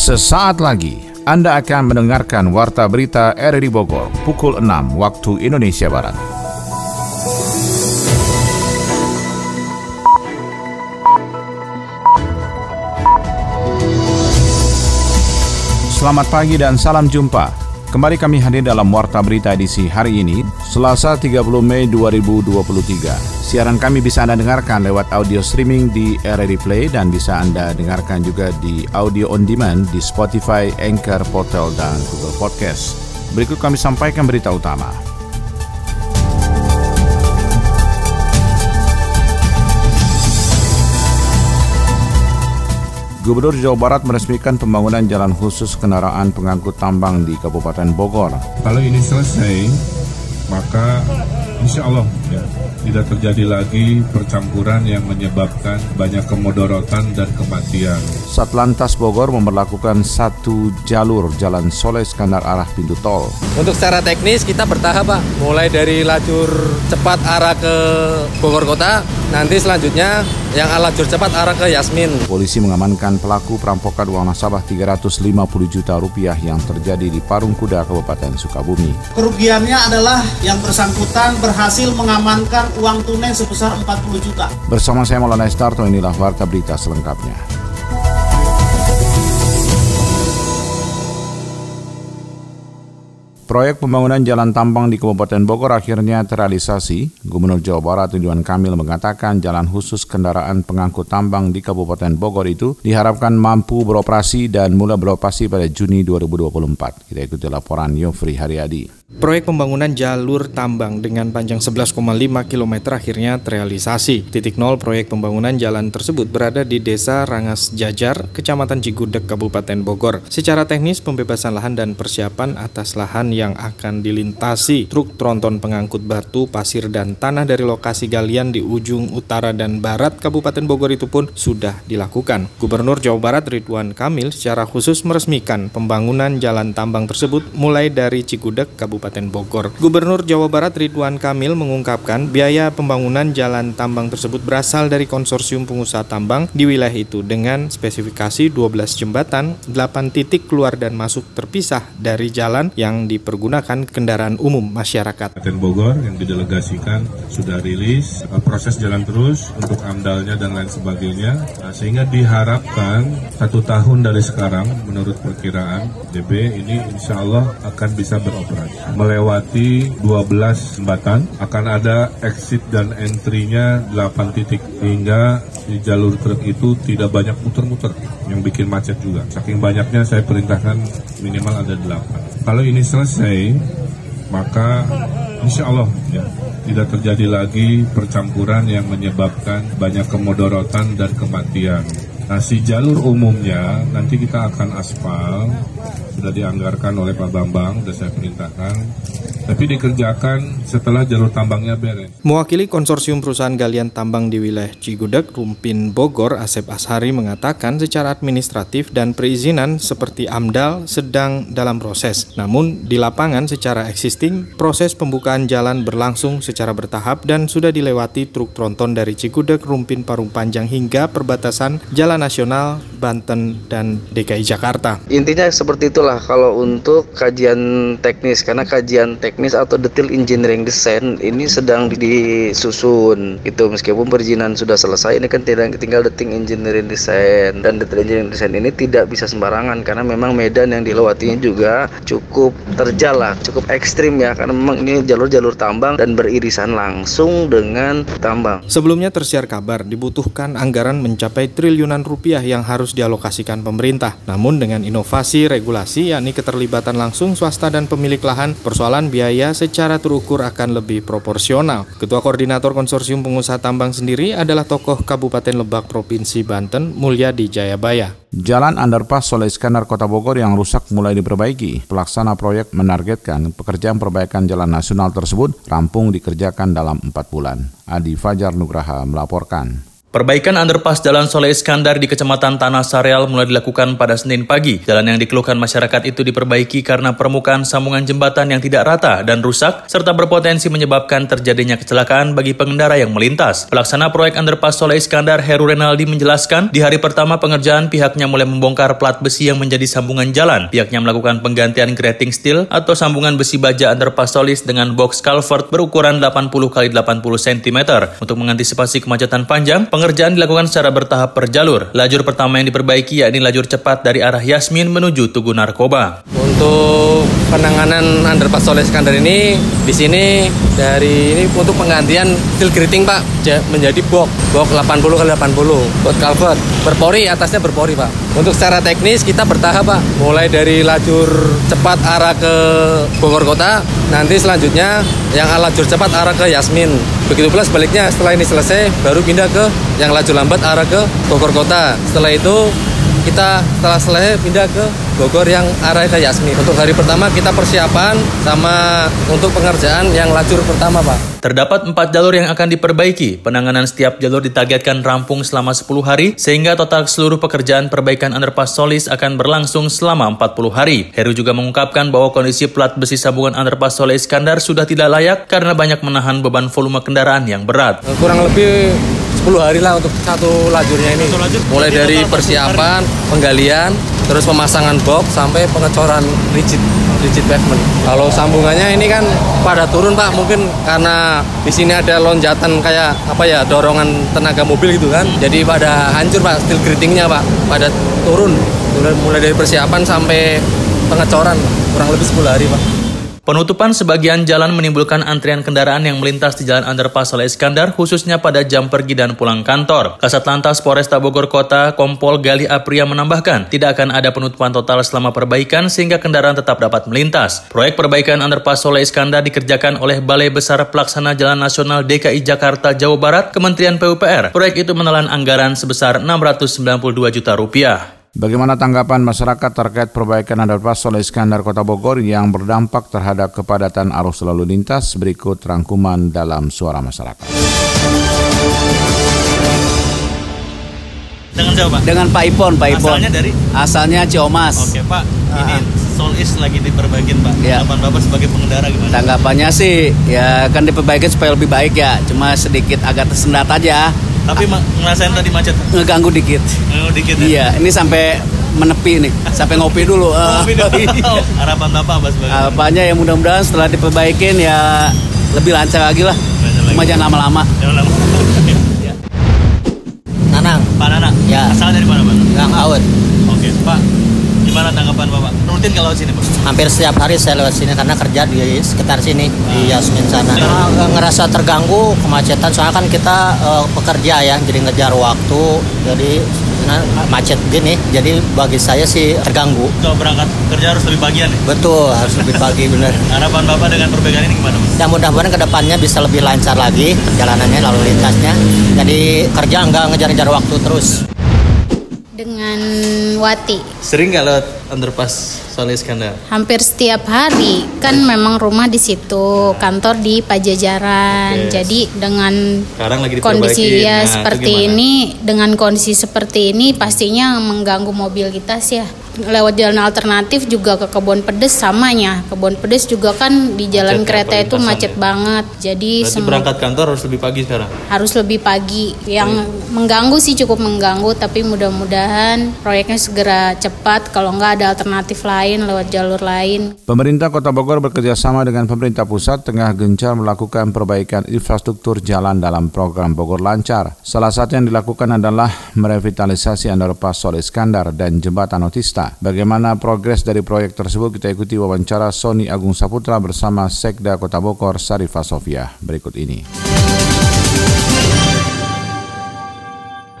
Sesaat lagi Anda akan mendengarkan Warta Berita RRI Bogor pukul 6 waktu Indonesia Barat. Selamat pagi dan salam jumpa. Kembali kami hadir dalam Warta Berita edisi hari ini, Selasa 30 Mei 2023. Siaran kami bisa Anda dengarkan lewat audio streaming di RRD Play dan bisa Anda dengarkan juga di audio on demand di Spotify, Anchor, Portal, dan Google Podcast. Berikut kami sampaikan berita utama. Gubernur Jawa Barat meresmikan pembangunan jalan khusus kendaraan pengangkut tambang di Kabupaten Bogor. Kalau ini selesai, maka insya Allah ya, tidak terjadi lagi percampuran yang menyebabkan banyak kemodorotan dan kematian. Satlantas Bogor memperlakukan satu jalur jalan Soleh Skandar arah pintu tol. Untuk secara teknis kita bertahap Pak, mulai dari lajur cepat arah ke Bogor Kota, nanti selanjutnya yang lajur cepat arah ke Yasmin. Polisi mengamankan pelaku perampokan uang nasabah 350 juta rupiah yang terjadi di Parung Kuda, Kabupaten Sukabumi. Kerugiannya adalah yang bersangkutan berhasil mengamankan uang tunai sebesar 40 juta. Bersama saya Maulana Estarto, inilah Warta Berita selengkapnya. Proyek pembangunan jalan tambang di Kabupaten Bogor akhirnya terrealisasi. Gubernur Jawa Barat Ridwan Kamil mengatakan jalan khusus kendaraan pengangkut tambang di Kabupaten Bogor itu diharapkan mampu beroperasi dan mulai beroperasi pada Juni 2024. Kita ikuti laporan Yofri Haryadi. Proyek pembangunan jalur tambang dengan panjang 11,5 km akhirnya terrealisasi. Titik nol proyek pembangunan jalan tersebut berada di Desa Rangas Jajar, Kecamatan Cigudeg, Kabupaten Bogor. Secara teknis, pembebasan lahan dan persiapan atas lahan yang akan dilintasi truk tronton pengangkut batu, pasir, dan tanah dari lokasi galian di ujung utara dan barat Kabupaten Bogor itu pun sudah dilakukan. Gubernur Jawa Barat Ridwan Kamil secara khusus meresmikan pembangunan jalan tambang tersebut mulai dari Cigudeg, Kabupaten Kabupaten Bogor. Gubernur Jawa Barat Ridwan Kamil mengungkapkan biaya pembangunan jalan tambang tersebut berasal dari konsorsium pengusaha tambang di wilayah itu dengan spesifikasi 12 jembatan, 8 titik keluar dan masuk terpisah dari jalan yang dipergunakan kendaraan umum masyarakat. Kabupaten Bogor yang didelegasikan sudah rilis, proses jalan terus untuk amdalnya dan lain sebagainya, nah, sehingga diharapkan satu tahun dari sekarang menurut perkiraan DB ini insya Allah akan bisa beroperasi melewati 12 jembatan akan ada exit dan entry-nya 8 titik hingga di jalur truk itu tidak banyak muter-muter yang bikin macet juga. Saking banyaknya saya perintahkan minimal ada 8. Kalau ini selesai maka insya Allah ya, tidak terjadi lagi percampuran yang menyebabkan banyak kemodorotan dan kematian. Nah, si jalur umumnya nanti kita akan aspal sudah dianggarkan oleh Pak Bambang, sudah saya perintahkan. Tapi dikerjakan setelah jalur tambangnya beres. Mewakili konsorsium perusahaan galian tambang di wilayah Cigudeg, Rumpin Bogor, Asep Ashari mengatakan secara administratif dan perizinan seperti AMDAL sedang dalam proses. Namun di lapangan secara existing, proses pembukaan jalan berlangsung secara bertahap dan sudah dilewati truk tronton dari Cigudeg, Rumpin Parung Panjang hingga perbatasan Jalan Nasional, Banten, dan DKI Jakarta. Intinya seperti itulah kalau untuk kajian teknis, karena kajian teknis atau detail engineering design ini sedang disusun. Gitu meskipun perizinan sudah selesai ini kan tidak tinggal detail engineering design. Dan detail engineering design ini tidak bisa sembarangan karena memang medan yang dilewatinya juga cukup terjal lah cukup ekstrim ya karena memang ini jalur-jalur tambang dan beririsan langsung dengan tambang. Sebelumnya tersiar kabar dibutuhkan anggaran mencapai triliunan rupiah yang harus dialokasikan pemerintah. Namun dengan inovasi regulasi yakni keterlibatan langsung swasta dan pemilik lahan persoalan biaya secara terukur akan lebih proporsional. Ketua Koordinator Konsorsium Pengusaha Tambang sendiri adalah tokoh Kabupaten Lebak Provinsi Banten, Mulyadi Jayabaya. Jalan underpass Soleh Iskandar Kota Bogor yang rusak mulai diperbaiki. Pelaksana proyek menargetkan pekerjaan perbaikan jalan nasional tersebut rampung dikerjakan dalam empat bulan. Adi Fajar Nugraha melaporkan. Perbaikan underpass Jalan Soleh Iskandar di Kecamatan Tanah Sareal mulai dilakukan pada Senin pagi. Jalan yang dikeluhkan masyarakat itu diperbaiki karena permukaan sambungan jembatan yang tidak rata dan rusak, serta berpotensi menyebabkan terjadinya kecelakaan bagi pengendara yang melintas. Pelaksana proyek underpass Soleh Iskandar, Heru Renaldi menjelaskan, di hari pertama pengerjaan pihaknya mulai membongkar plat besi yang menjadi sambungan jalan. Pihaknya melakukan penggantian grating steel atau sambungan besi baja underpass Solis dengan box culvert berukuran 80 x 80 cm. Untuk mengantisipasi kemacetan panjang, Pengerjaan dilakukan secara bertahap per jalur. Lajur pertama yang diperbaiki yakni lajur cepat dari arah Yasmin menuju Tugu Narkoba. Untuk penanganan underpass Soleh Iskandar ini di sini dari ini untuk penggantian steel grating Pak menjadi box box 80 kali 80 buat culvert berpori atasnya berpori Pak. Untuk secara teknis kita bertahap Pak. Mulai dari lajur cepat arah ke Bogor Kota, nanti selanjutnya yang lajur cepat arah ke Yasmin. Begitu pula sebaliknya setelah ini selesai baru pindah ke yang laju lambat arah ke Bogor Kota. Setelah itu kita setelah selesai pindah ke Bogor yang arah ke Yasmin. Untuk hari pertama kita persiapan sama untuk pengerjaan yang lajur pertama Pak. Terdapat empat jalur yang akan diperbaiki. Penanganan setiap jalur ditargetkan rampung selama 10 hari, sehingga total seluruh pekerjaan perbaikan underpass Solis akan berlangsung selama 40 hari. Heru juga mengungkapkan bahwa kondisi plat besi sambungan underpass Solis Iskandar sudah tidak layak karena banyak menahan beban volume kendaraan yang berat. Kurang lebih 10 hari lah untuk satu lajurnya ini. Mulai dari persiapan, penggalian, terus pemasangan box sampai pengecoran rigid rigid pavement. Kalau sambungannya ini kan pada turun Pak, mungkin karena di sini ada lonjatan kayak apa ya dorongan tenaga mobil gitu kan. Jadi pada hancur Pak steel gratingnya Pak, pada turun. Mulai dari persiapan sampai pengecoran kurang lebih 10 hari Pak. Penutupan sebagian jalan menimbulkan antrian kendaraan yang melintas di Jalan Underpass oleh Iskandar, khususnya pada jam pergi dan pulang kantor. Kasat Lantas Polresta Bogor Kota, Kompol Gali Apria menambahkan, tidak akan ada penutupan total selama perbaikan sehingga kendaraan tetap dapat melintas. Proyek perbaikan Underpass oleh Iskandar dikerjakan oleh Balai Besar Pelaksana Jalan Nasional DKI Jakarta Jawa Barat, Kementerian PUPR. Proyek itu menelan anggaran sebesar 692 juta rupiah. Bagaimana tanggapan masyarakat terkait perbaikan underpass oleh Iskandar Kota Bogor yang berdampak terhadap kepadatan arus lalu lintas? Berikut rangkuman dalam suara masyarakat. Dengan siapa Pak? Dengan Pak Ipon, Pak Ipon. Asalnya dari? Asalnya Ciomas. Oke Pak, ini uh. Solis lagi diperbaikin Pak. Ya. Tanggapan Bapak sebagai pengendara gimana? Tanggapannya sih ya kan diperbaiki supaya lebih baik ya. Cuma sedikit agak tersendat aja tapi ngerasain tadi macet? Ngeganggu dikit. Ngeganggu dikit ya? Iya, ini sampai menepi nih, sampai ngopi dulu. ngopi dulu. Iya. Harapan Bapak apa sebagai? Harapannya ya mudah-mudahan setelah diperbaikin ya lebih lancar lagi lah. Cuma jangan lama-lama. Jangan lama. Pak Nanang? Ya. Asal dari mana Pak? Gang Awet. Oke, Pak. Gimana tanggapan Bapak? Rutin kalau sini Pak? Hampir setiap hari saya lewat sini karena kerja di sekitar sini, ah. di Yasmin sana. Nah, ngerasa terganggu kemacetan, soalnya kan kita uh, pekerja ya, jadi ngejar waktu, jadi macet gini, jadi bagi saya sih terganggu. Kalau berangkat kerja harus lebih pagi ya? Betul, harus lebih pagi benar. Harapan Bapak dengan perbaikan ini gimana Mas? Ya mudah-mudahan ke depannya bisa lebih lancar lagi perjalanannya, lalu lintasnya. Jadi kerja nggak ngejar-ngejar waktu terus dengan Wati. Sering nggak lewat underpass Soleh Iskandar? Hampir setiap hari. Kan okay. memang rumah di situ, kantor di Pajajaran. Okay. Jadi dengan lagi kondisi ya nah, seperti ini, dengan kondisi seperti ini pastinya mengganggu mobilitas ya lewat jalan alternatif juga ke kebun pedes samanya kebun pedes juga kan di jalan macet kereta itu macet ya? banget jadi Berarti berangkat kantor harus lebih pagi sekarang harus lebih pagi yang mengganggu sih cukup mengganggu tapi mudah-mudahan proyeknya segera cepat kalau nggak ada alternatif lain lewat jalur lain. Pemerintah kota Bogor bekerja sama dengan pemerintah pusat tengah gencar melakukan perbaikan infrastruktur jalan dalam program Bogor Lancar. Salah satu yang dilakukan adalah merevitalisasi underpass Sol Iskandar dan jembatan Otista. Bagaimana progres dari proyek tersebut kita ikuti wawancara Sony Agung Saputra bersama Sekda Kota Bogor Sarifah Sofia berikut ini.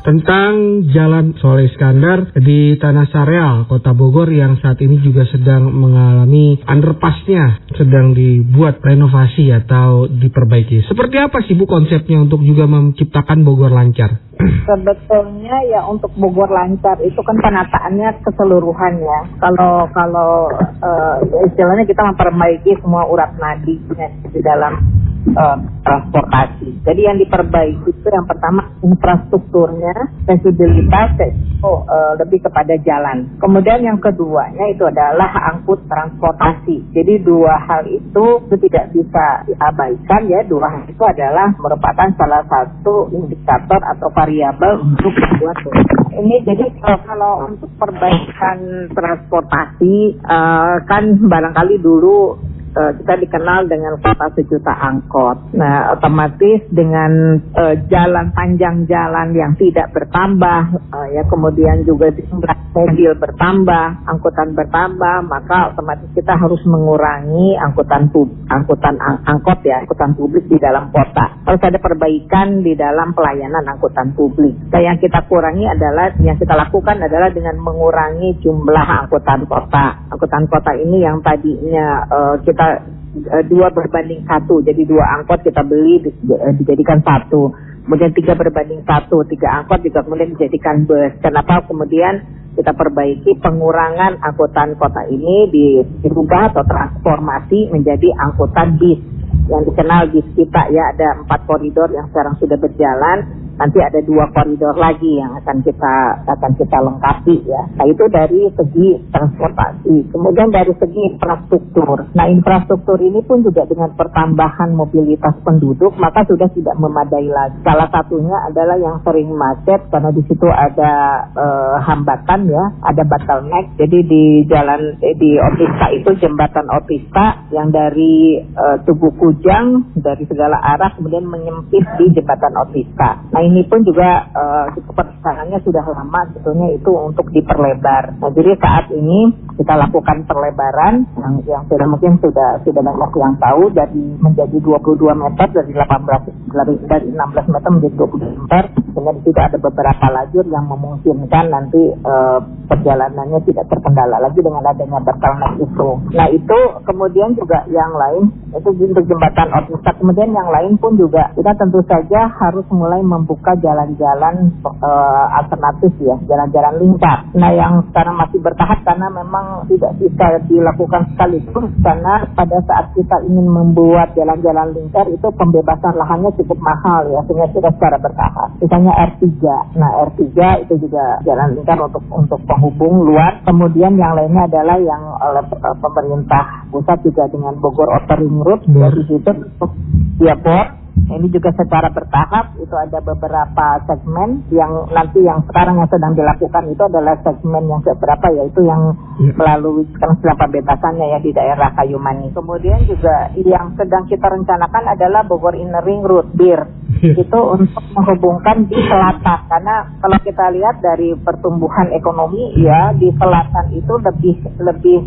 Tentang Jalan Soleh Iskandar di Tanah Sareal, Kota Bogor yang saat ini juga sedang mengalami underpassnya sedang dibuat renovasi atau diperbaiki. Seperti apa sih Bu konsepnya untuk juga menciptakan Bogor lancar? Sebetulnya ya untuk Bogor lancar itu kan penataannya keseluruhan ya. Kalau kalau uh, istilahnya kita memperbaiki semua urat nadi di dalam uh, transportasi. Jadi yang diperbaiki itu yang pertama infrastrukturnya, sensibilitas, oh, uh, lebih kepada jalan. Kemudian yang keduanya itu adalah angkut transportasi. Jadi dua hal itu, itu tidak bisa diabaikan ya. Dua hal itu adalah merupakan salah satu indikator atau variabel untuk membuat ini jadi kalau, kalau untuk perbaikan transportasi uh, kan barangkali dulu uh, kita dikenal dengan kota sejuta angkot. Nah, otomatis dengan uh, jalan panjang jalan yang tidak bertambah, uh, ya kemudian juga jumlah mobil bertambah, angkutan bertambah, maka otomatis kita harus mengurangi angkutan pub, angkutan ang angkot ya, angkutan publik di dalam kota. Harus ada perbaikan di dalam pelayanan angkutan publik. Nah, yang kita kurangi adalah yang kita lakukan adalah dengan mengurangi jumlah angkutan kota. Angkutan kota ini yang tadinya uh, kita kita uh, dua berbanding satu, jadi dua angkot kita beli uh, dijadikan satu. Kemudian tiga berbanding satu, tiga angkot juga kemudian dijadikan bus. Kenapa kemudian kita perbaiki pengurangan angkutan kota ini dirubah atau transformasi menjadi angkutan bis yang dikenal bis kita ya ada empat koridor yang sekarang sudah berjalan nanti ada dua koridor lagi yang akan kita akan kita lengkapi ya. Nah itu dari segi transportasi. Kemudian dari segi infrastruktur. Nah infrastruktur ini pun juga dengan pertambahan mobilitas penduduk maka sudah tidak memadai lagi. Salah satunya adalah yang sering macet karena di situ ada uh, hambatan ya, ada bottleneck. Jadi di jalan eh, di Otista itu jembatan Otista yang dari uh, Tugu Kujang dari segala arah kemudian menyempit di jembatan Otista. Nah ini pun juga uh, perencananya sudah lama sebetulnya itu untuk diperlebar. Nah, jadi saat ini kita lakukan perlebaran yang yang sudah mungkin sudah sudah banyak yang tahu dari menjadi 22 meter dari 18 dari, dari 16 meter menjadi 22 meter. Kemudian di situ ada beberapa lajur yang memungkinkan nanti uh, perjalanannya tidak terkendala lagi dengan adanya bottleneck itu. Nah itu kemudian juga yang lain itu untuk jembatan Otista. Kemudian yang lain pun juga kita tentu saja harus mulai membuka membuka jalan-jalan uh, alternatif ya, jalan-jalan lingkar. Nah yang sekarang masih bertahap karena memang tidak bisa dilakukan sekaligus karena pada saat kita ingin membuat jalan-jalan lingkar itu pembebasan lahannya cukup mahal ya, sehingga tidak secara bertahap. Misalnya R3, nah R3 itu juga jalan lingkar untuk untuk penghubung luar. Kemudian yang lainnya adalah yang oleh uh, pemerintah pusat juga dengan Bogor Outer Ring Road dari situ untuk Bor ini juga secara bertahap itu ada beberapa segmen yang nanti yang sekarang yang sedang dilakukan itu adalah segmen yang seberapa yaitu yang ya. melalui sekarang bebasannya ya di daerah Kayumani. Kemudian juga yang sedang kita rencanakan adalah Bogor Inner Ring Road BIR ya. itu untuk menghubungkan di selatan karena kalau kita lihat dari pertumbuhan ekonomi ya di selatan itu lebih lebih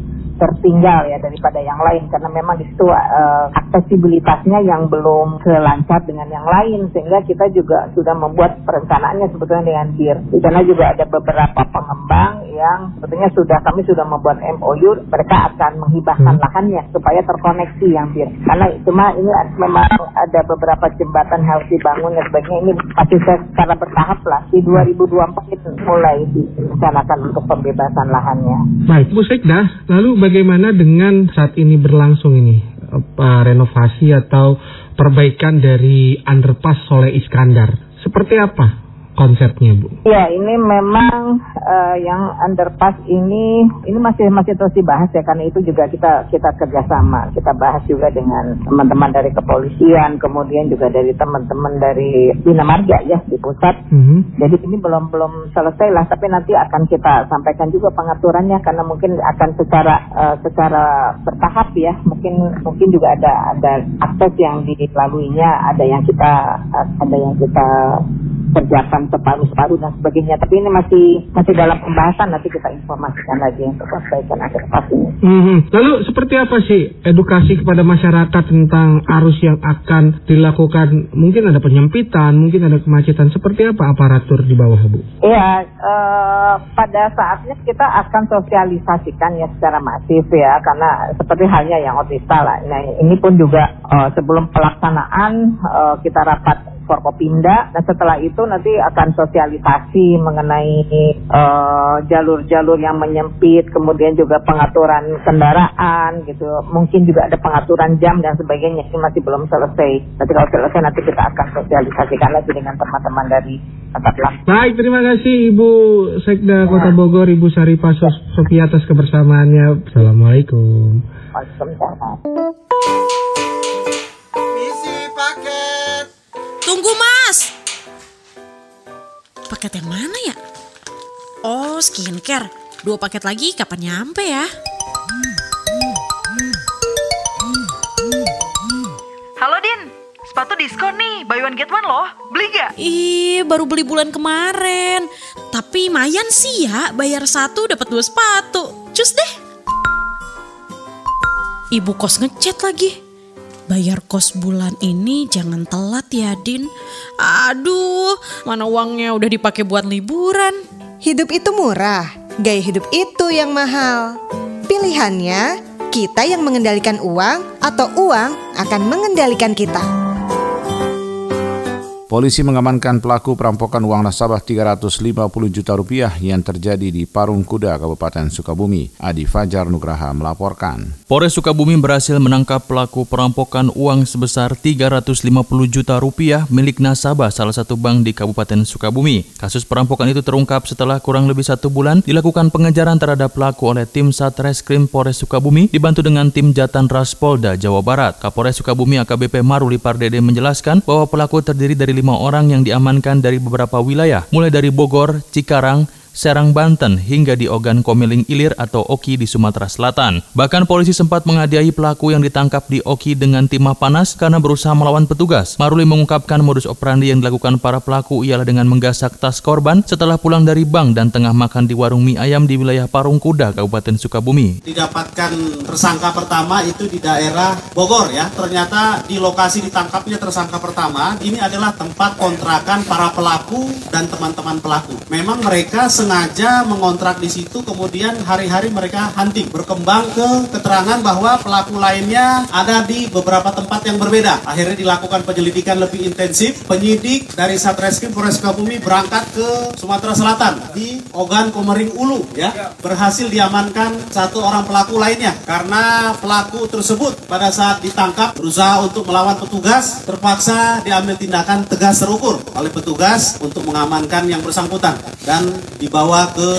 tertinggal ya daripada yang lain karena memang di situ uh, aksesibilitasnya yang belum selancar dengan yang lain sehingga kita juga sudah membuat perencanaannya sebetulnya dengan BIR. Di sana juga ada beberapa pengembang yang sebetulnya sudah kami sudah membuat MOU mereka akan menghibahkan hmm. lahannya supaya terkoneksi yang BIR. Karena cuma ini memang ada beberapa jembatan harus dibangun dan sebagainya ini masih secara bertahap lah di 2024 itu mulai direncanakan untuk pembebasan lahannya. Baik, Bu Sekda, lalu bagaimana dengan saat ini berlangsung ini apa, renovasi atau perbaikan dari underpass Soleh Iskandar? Seperti apa konsepnya Bu? Ya ini memang uh, yang underpass ini ini masih masih terus dibahas ya karena itu juga kita kita kerjasama kita bahas juga dengan teman-teman dari kepolisian kemudian juga dari teman-teman dari Bina Marga ya di pusat. Mm-hmm. Jadi ini belum belum selesai lah tapi nanti akan kita sampaikan juga pengaturannya karena mungkin akan secara uh, secara bertahap ya mungkin mungkin juga ada ada akses yang dilaluinya ada yang kita ada yang kita kerjakan separuh-separuh dan sebagainya. Tapi ini masih masih dalam pembahasan nanti kita informasikan lagi untuk perbaikan underpass ini. Mm-hmm. Lalu seperti apa sih edukasi kepada masyarakat tentang arus yang akan dilakukan? Mungkin ada penyempitan, mungkin ada kemacetan. Seperti apa aparatur di bawah Bu? Iya, uh, pada saatnya kita akan sosialisasikan ya secara masif ya, karena seperti halnya yang otista lah. Nah ini pun juga uh, sebelum pelaksanaan uh, kita rapat Forkopimda. Nah setelah itu nanti akan sosialisasi mengenai uh, jalur-jalur yang menyempit, kemudian juga pengaturan kendaraan gitu. Mungkin juga ada pengaturan jam dan sebagainya. Ini masih belum selesai. Nanti kalau selesai nanti kita akan sosialisasikan lagi dengan teman-teman dari Tata Baik, terima kasih Ibu Sekda Kota ya. Bogor, Ibu Saripah Sofi atas kebersamaannya. Assalamualaikum. Waalaikumsalam. Tunggu mas Paket yang mana ya? Oh skincare Dua paket lagi kapan nyampe ya? Halo Din Sepatu diskon nih, buy one get one loh. Beli gak? Ih, baru beli bulan kemarin. Tapi mayan sih ya, bayar satu dapat dua sepatu. Cus deh. Ibu kos ngechat lagi. Bayar kos bulan ini jangan telat ya Din. Aduh, mana uangnya udah dipakai buat liburan. Hidup itu murah, gaya hidup itu yang mahal. Pilihannya, kita yang mengendalikan uang atau uang akan mengendalikan kita. Polisi mengamankan pelaku perampokan uang nasabah 350 juta rupiah yang terjadi di Parung Kuda, Kabupaten Sukabumi. Adi Fajar Nugraha melaporkan. Polres Sukabumi berhasil menangkap pelaku perampokan uang sebesar 350 juta rupiah milik nasabah salah satu bank di Kabupaten Sukabumi. Kasus perampokan itu terungkap setelah kurang lebih satu bulan dilakukan pengejaran terhadap pelaku oleh tim Satreskrim Polres Sukabumi dibantu dengan tim Jatan Ras Polda Jawa Barat. Kapolres Sukabumi AKBP Maruli Pardede menjelaskan bahwa pelaku terdiri dari lima orang yang diamankan dari beberapa wilayah, mulai dari Bogor, Cikarang, Serang Banten hingga di Ogan Komeling Ilir atau Oki di Sumatera Selatan. Bahkan polisi sempat menghadiahi pelaku yang ditangkap di Oki dengan timah panas karena berusaha melawan petugas. Maruli mengungkapkan modus operandi yang dilakukan para pelaku ialah dengan menggasak tas korban setelah pulang dari bank dan tengah makan di warung mie ayam di wilayah Parung Kuda, Kabupaten Sukabumi. Didapatkan tersangka pertama itu di daerah Bogor ya. Ternyata di lokasi ditangkapnya tersangka pertama ini adalah tempat kontrakan para pelaku dan teman-teman pelaku. Memang mereka sengaja mengontrak di situ kemudian hari-hari mereka hunting berkembang ke keterangan bahwa pelaku lainnya ada di beberapa tempat yang berbeda. Akhirnya dilakukan penyelidikan lebih intensif. Penyidik dari Satreskrim Polres Sukabumi berangkat ke Sumatera Selatan di Ogan Komering Ulu ya. Berhasil diamankan satu orang pelaku lainnya. Karena pelaku tersebut pada saat ditangkap berusaha untuk melawan petugas terpaksa diambil tindakan tegas terukur oleh petugas untuk mengamankan yang bersangkutan dan di dibawa ke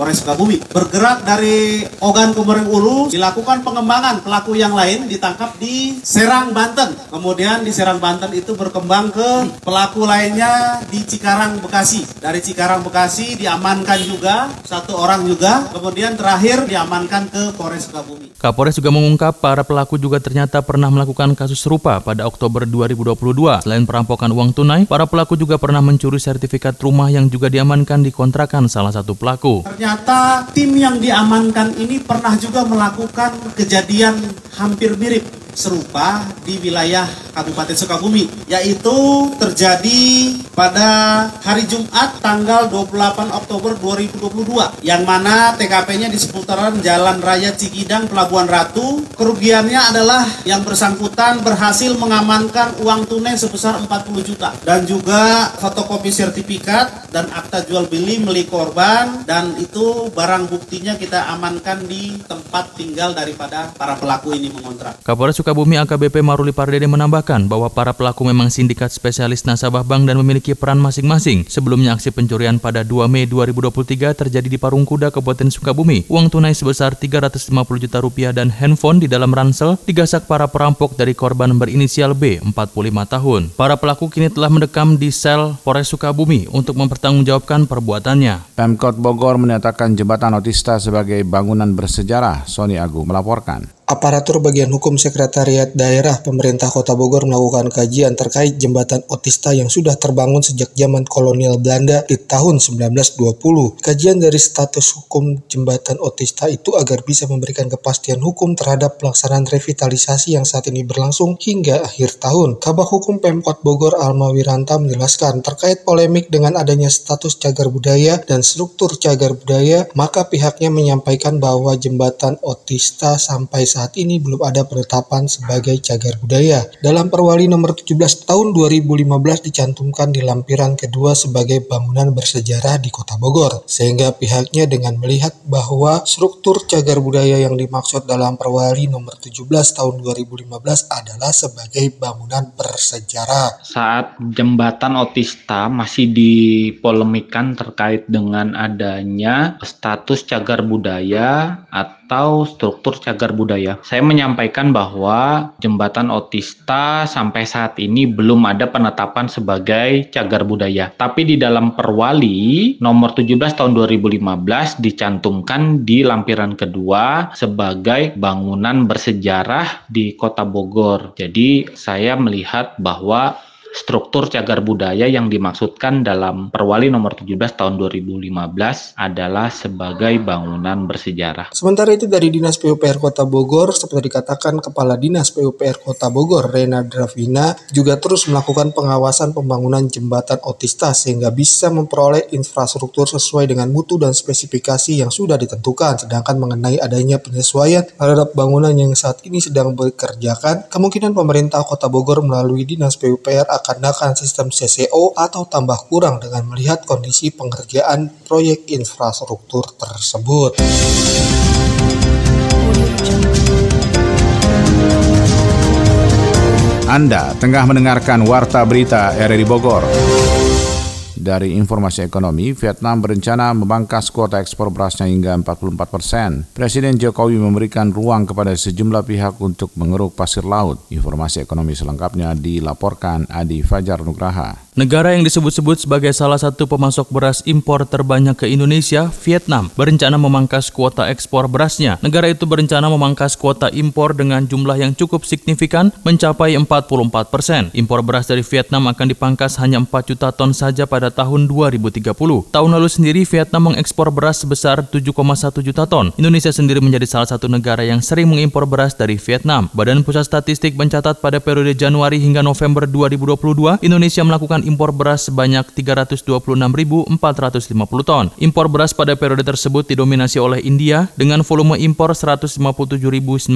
Polres Sukabumi. Bergerak dari Ogan Kumering Ulu, dilakukan pengembangan pelaku yang lain ditangkap di Serang, Banten. Kemudian di Serang, Banten itu berkembang ke pelaku lainnya di Cikarang, Bekasi. Dari Cikarang, Bekasi diamankan juga, satu orang juga. Kemudian terakhir diamankan ke Polres Sukabumi. Kapolres juga mengungkap para pelaku juga ternyata pernah melakukan kasus serupa pada Oktober 2022. Selain perampokan uang tunai, para pelaku juga pernah mencuri sertifikat rumah yang juga diamankan di kontrakan salah satu pelaku. Ternyata tim yang diamankan ini pernah juga melakukan kejadian hampir mirip serupa di wilayah Kabupaten Sukabumi yaitu terjadi pada hari Jumat tanggal 28 Oktober 2022 yang mana TKP-nya di seputaran Jalan Raya Cikidang Pelabuhan Ratu kerugiannya adalah yang bersangkutan berhasil mengamankan uang tunai sebesar 40 juta dan juga fotokopi sertifikat dan akta jual beli milik korban dan itu barang buktinya kita amankan di tempat tinggal daripada para pelaku ini mengontrak. Kapolres Sukabumi AKBP Maruli Pardede menambahkan bahwa para pelaku memang sindikat spesialis nasabah bank dan memiliki peran masing-masing. Sebelumnya aksi pencurian pada 2 Mei 2023 terjadi di Parung Kuda, Kabupaten Sukabumi. Uang tunai sebesar 350 juta rupiah dan handphone di dalam ransel digasak para perampok dari korban berinisial B, 45 tahun. Para pelaku kini telah mendekam di sel Polres Sukabumi untuk mempertanggungjawabkan perbuatannya. Pemkot Bogor menyatakan jembatan Otista sebagai bangunan bersejarah. Sony Agung melaporkan. Aparatur bagian hukum Sekretariat Daerah Pemerintah Kota Bogor melakukan kajian terkait jembatan Otista yang sudah terbangun sejak zaman kolonial Belanda di tahun 1920. Kajian dari status hukum jembatan Otista itu agar bisa memberikan kepastian hukum terhadap pelaksanaan revitalisasi yang saat ini berlangsung hingga akhir tahun. Kabak Hukum Pemkot Bogor Alma Wiranta menjelaskan terkait polemik dengan adanya status cagar budaya dan struktur cagar budaya, maka pihaknya menyampaikan bahwa jembatan Otista sampai saat saat ini belum ada penetapan sebagai cagar budaya. Dalam Perwali nomor 17 tahun 2015 dicantumkan di lampiran kedua sebagai bangunan bersejarah di Kota Bogor, sehingga pihaknya dengan melihat bahwa struktur cagar budaya yang dimaksud dalam Perwali nomor 17 tahun 2015 adalah sebagai bangunan bersejarah. Saat jembatan Otista masih dipolemikan terkait dengan adanya status cagar budaya atau struktur cagar budaya. Saya menyampaikan bahwa jembatan Otista sampai saat ini belum ada penetapan sebagai cagar budaya. Tapi di dalam Perwali nomor 17 tahun 2015 dicantumkan di lampiran kedua sebagai bangunan bersejarah di Kota Bogor. Jadi saya melihat bahwa struktur cagar budaya yang dimaksudkan dalam Perwali nomor 17 tahun 2015 adalah sebagai bangunan bersejarah. Sementara itu dari Dinas PUPR Kota Bogor, seperti dikatakan Kepala Dinas PUPR Kota Bogor, Rena Dravina, juga terus melakukan pengawasan pembangunan jembatan otista sehingga bisa memperoleh infrastruktur sesuai dengan mutu dan spesifikasi yang sudah ditentukan. Sedangkan mengenai adanya penyesuaian terhadap bangunan yang saat ini sedang bekerjakan, kemungkinan pemerintah Kota Bogor melalui Dinas PUPR akan sistem CCO atau tambah kurang dengan melihat kondisi pengerjaan proyek infrastruktur tersebut. Anda tengah mendengarkan Warta Berita RRI Bogor. Dari informasi ekonomi, Vietnam berencana memangkas kuota ekspor berasnya hingga 44 persen. Presiden Jokowi memberikan ruang kepada sejumlah pihak untuk mengeruk pasir laut. Informasi ekonomi selengkapnya dilaporkan Adi Fajar Nugraha. Negara yang disebut-sebut sebagai salah satu pemasok beras impor terbanyak ke Indonesia, Vietnam, berencana memangkas kuota ekspor berasnya. Negara itu berencana memangkas kuota impor dengan jumlah yang cukup signifikan mencapai 44 persen. Impor beras dari Vietnam akan dipangkas hanya 4 juta ton saja pada tahun 2030. Tahun lalu sendiri Vietnam mengekspor beras sebesar 7,1 juta ton. Indonesia sendiri menjadi salah satu negara yang sering mengimpor beras dari Vietnam. Badan Pusat Statistik mencatat pada periode Januari hingga November 2022, Indonesia melakukan impor beras sebanyak 326.450 ton. Impor beras pada periode tersebut didominasi oleh India dengan volume impor 157.970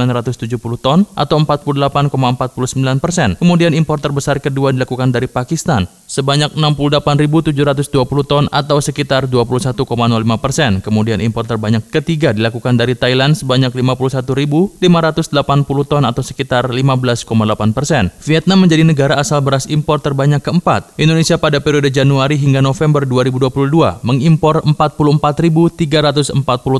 ton atau 48,49 persen. Kemudian impor terbesar kedua dilakukan dari Pakistan sebanyak 68.720 ton atau sekitar 21,05 persen. Kemudian impor terbanyak ketiga dilakukan dari Thailand sebanyak 51.580 ton atau sekitar 15,8 persen. Vietnam menjadi negara asal beras impor terbanyak keempat. Indonesia pada periode Januari hingga November 2022 mengimpor 44.340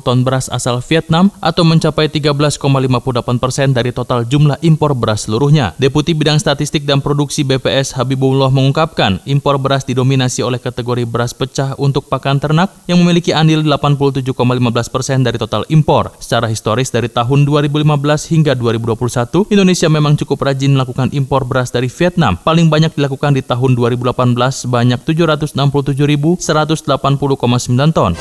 ton beras asal Vietnam atau mencapai 13,58 persen dari total jumlah impor beras seluruhnya. Deputi Bidang Statistik dan Produksi BPS Habibullah mengungkapkan impor beras didominasi oleh kategori beras pecah untuk pakan ternak yang memiliki andil 87,15 persen dari total impor. Secara historis dari tahun 2015 hingga 2021, Indonesia memang cukup rajin melakukan impor beras dari Vietnam. Paling banyak dilakukan di tahun 2018 sebanyak 767.180,9 ton.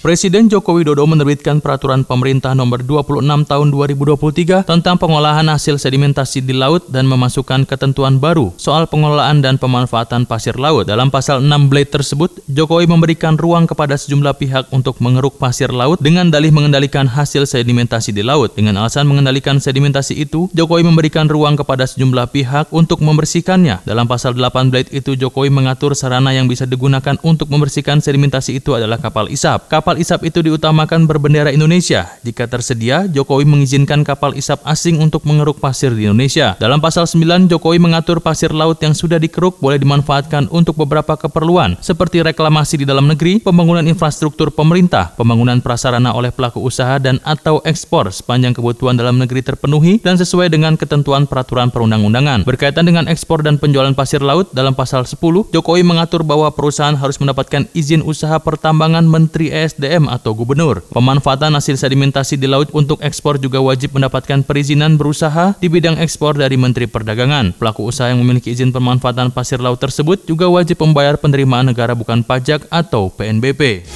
Presiden Joko Widodo menerbitkan peraturan pemerintah nomor 26 tahun 2023 tentang pengolahan hasil sedimentasi di laut dan memasukkan ketentuan baru soal pengelolaan dan pemanfaatan pasir laut. Dalam pasal 6 blade tersebut, Jokowi memberikan ruang kepada sejumlah pihak untuk mengeruk pasir laut dengan dalih mengendalikan hasil sedimentasi di laut. Dengan alasan mengendalikan sedimentasi itu, Jokowi memberikan ruang kepada sejumlah pihak untuk membersihkannya. Dalam pasal 8 blade itu, Jokowi mengatur sarana yang bisa digunakan untuk membersihkan sedimentasi itu adalah kapal isap. Kapal kapal isap itu diutamakan berbendera Indonesia. Jika tersedia, Jokowi mengizinkan kapal isap asing untuk mengeruk pasir di Indonesia. Dalam pasal 9, Jokowi mengatur pasir laut yang sudah dikeruk boleh dimanfaatkan untuk beberapa keperluan, seperti reklamasi di dalam negeri, pembangunan infrastruktur pemerintah, pembangunan prasarana oleh pelaku usaha dan atau ekspor sepanjang kebutuhan dalam negeri terpenuhi dan sesuai dengan ketentuan peraturan perundang-undangan. Berkaitan dengan ekspor dan penjualan pasir laut, dalam pasal 10, Jokowi mengatur bahwa perusahaan harus mendapatkan izin usaha pertambangan Menteri ESD SDM atau gubernur. Pemanfaatan hasil sedimentasi di laut untuk ekspor juga wajib mendapatkan perizinan berusaha di bidang ekspor dari Menteri Perdagangan. Pelaku usaha yang memiliki izin pemanfaatan pasir laut tersebut juga wajib membayar penerimaan negara bukan pajak atau PNBP.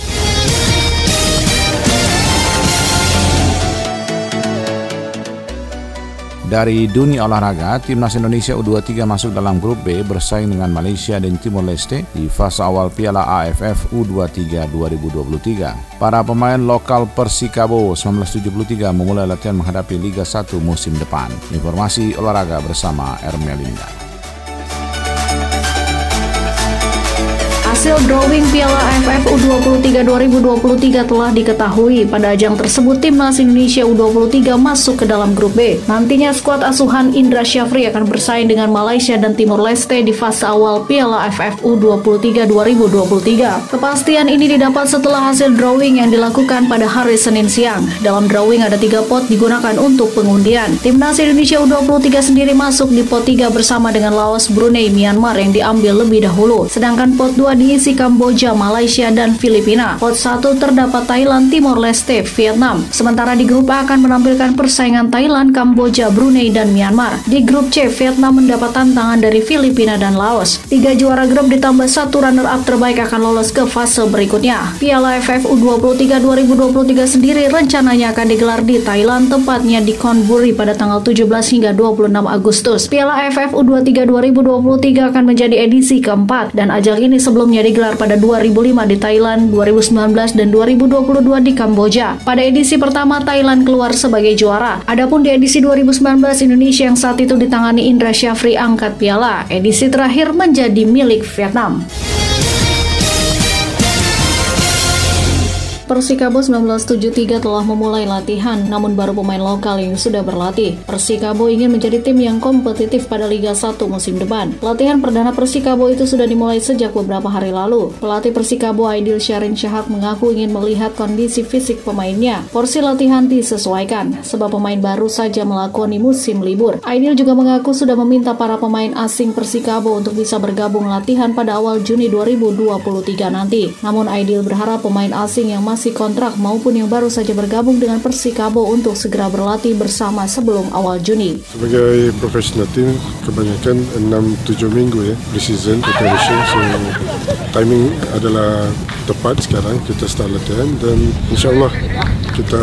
Dari dunia olahraga, Timnas Indonesia U23 masuk dalam grup B bersaing dengan Malaysia dan Timor Leste di fase awal Piala AFF U23 2023. Para pemain lokal Persikabo 1973 memulai latihan menghadapi Liga 1 musim depan. Informasi olahraga bersama Ermelinda. Hasil drawing Piala AFF U23 2023 telah diketahui. Pada ajang tersebut, Timnas Indonesia U23 masuk ke dalam grup B. Nantinya skuad asuhan Indra Syafri akan bersaing dengan Malaysia dan Timor Leste di fase awal Piala AFF U23 2023. Kepastian ini didapat setelah hasil drawing yang dilakukan pada hari Senin siang. Dalam drawing ada tiga pot digunakan untuk pengundian. Timnas Indonesia U23 sendiri masuk di pot 3 bersama dengan Laos, Brunei, Myanmar yang diambil lebih dahulu. Sedangkan pot 2 di diisi Kamboja, Malaysia, dan Filipina. Pot 1 terdapat Thailand, Timor Leste, Vietnam. Sementara di grup A akan menampilkan persaingan Thailand, Kamboja, Brunei, dan Myanmar. Di grup C, Vietnam mendapat tantangan dari Filipina dan Laos. Tiga juara grup ditambah satu runner-up terbaik akan lolos ke fase berikutnya. Piala AFF U23 2023 sendiri rencananya akan digelar di Thailand, tepatnya di Konburi pada tanggal 17 hingga 26 Agustus. Piala AFF U23 2023 akan menjadi edisi keempat dan ajang ini sebelumnya digelar pada 2005 di Thailand, 2019 dan 2022 di Kamboja. Pada edisi pertama Thailand keluar sebagai juara. Adapun di edisi 2019 Indonesia yang saat itu ditangani Indra Syafri angkat piala. Edisi terakhir menjadi milik Vietnam. Persikabo 1973 telah memulai latihan, namun baru pemain lokal yang sudah berlatih. Persikabo ingin menjadi tim yang kompetitif pada Liga 1 musim depan. Latihan perdana Persikabo itu sudah dimulai sejak beberapa hari lalu. Pelatih Persikabo Aidil Syarin Syahak mengaku ingin melihat kondisi fisik pemainnya. Porsi latihan disesuaikan, sebab pemain baru saja melakoni musim libur. Aidil juga mengaku sudah meminta para pemain asing Persikabo untuk bisa bergabung latihan pada awal Juni 2023 nanti. Namun Aidil berharap pemain asing yang masih kontrak maupun yang baru saja bergabung dengan Persikabo untuk segera berlatih bersama sebelum awal Juni. Sebagai profesional tim, kebanyakan 6-7 minggu ya pre-season preparation, so timing adalah tepat sekarang kita start latihan dan insya Allah kita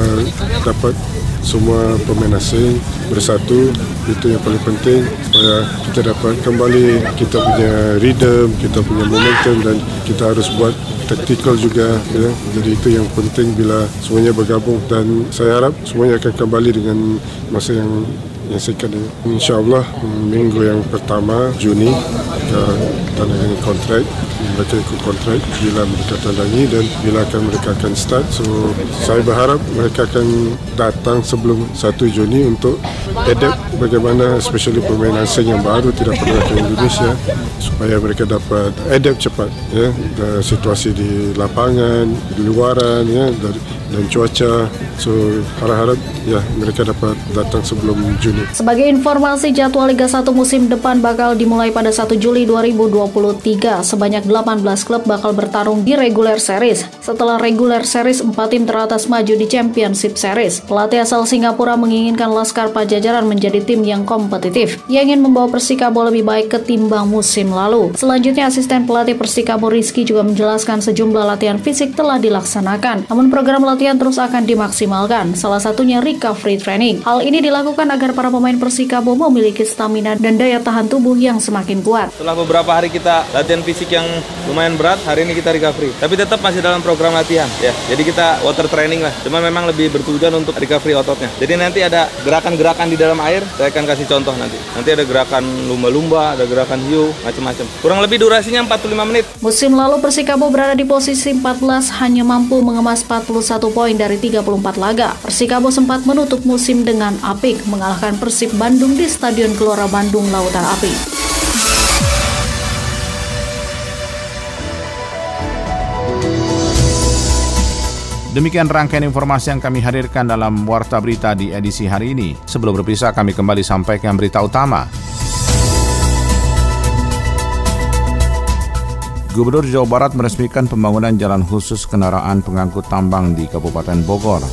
dapat semua pemain asing bersatu itu yang paling penting supaya kita dapat kembali kita punya rhythm, kita punya momentum dan kita harus buat taktikal juga ya. Jadi itu yang penting bila semuanya bergabung dan saya harap semuanya akan kembali dengan masa yang yang singkat ini. InsyaAllah minggu yang pertama Juni kita tanda kontrak mereka ikut kontrak bila mereka tandangi dan bila akan mereka akan start. So saya berharap mereka akan datang sebelum 1 Juni untuk adapt bagaimana especially pemain asing yang baru tidak pernah ke Indonesia supaya mereka dapat adapt cepat ya situasi di lapangan di luaran ya dari dan cuaca. So harap-harap ya mereka dapat datang sebelum Juni. Sebagai informasi jadwal Liga 1 musim depan bakal dimulai pada 1 Juli 2023. Sebanyak 18 klub bakal bertarung di regular series. Setelah regular series, 4 tim teratas maju di Championship Series. Pelatih asal Singapura menginginkan Laskar Pajajaran menjadi tim yang kompetitif. Ia ingin membawa Persikabo lebih baik ketimbang musim lalu. Selanjutnya asisten pelatih Persikabo Rizky juga menjelaskan sejumlah latihan fisik telah dilaksanakan. Namun program latihan terus akan dimaksimalkan, salah satunya recovery training. Hal ini dilakukan agar para pemain Persikabo memiliki stamina dan daya tahan tubuh yang semakin kuat. Setelah beberapa hari kita latihan fisik yang lumayan berat, hari ini kita recovery. Tapi tetap masih dalam program latihan, ya. Jadi kita water training lah. Cuma memang lebih bertujuan untuk recovery ototnya. Jadi nanti ada gerakan-gerakan di dalam air, saya akan kasih contoh nanti. Nanti ada gerakan lumba-lumba, ada gerakan hiu, macam-macam. Kurang lebih durasinya 45 menit. Musim lalu Persikabo berada di posisi 14 hanya mampu mengemas 41 poin dari 34 laga. Persikabo sempat menutup musim dengan apik mengalahkan Persib Bandung di Stadion Gelora Bandung Lautan Api. Demikian rangkaian informasi yang kami hadirkan dalam Warta Berita di edisi hari ini. Sebelum berpisah, kami kembali sampaikan berita utama. Gubernur Jawa Barat meresmikan pembangunan jalan khusus kendaraan pengangkut tambang di Kabupaten Bogor.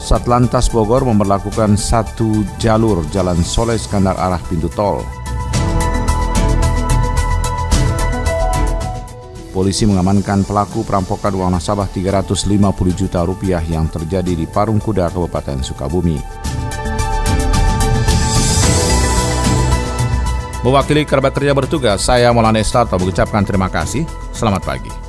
Satlantas Bogor memperlakukan satu jalur jalan Soleh Skandar arah pintu tol. polisi mengamankan pelaku perampokan uang nasabah 350 juta rupiah yang terjadi di Parung Kuda, Kabupaten Sukabumi. Mewakili kerabat kerja bertugas, saya Maulana Estarto mengucapkan terima kasih. Selamat pagi.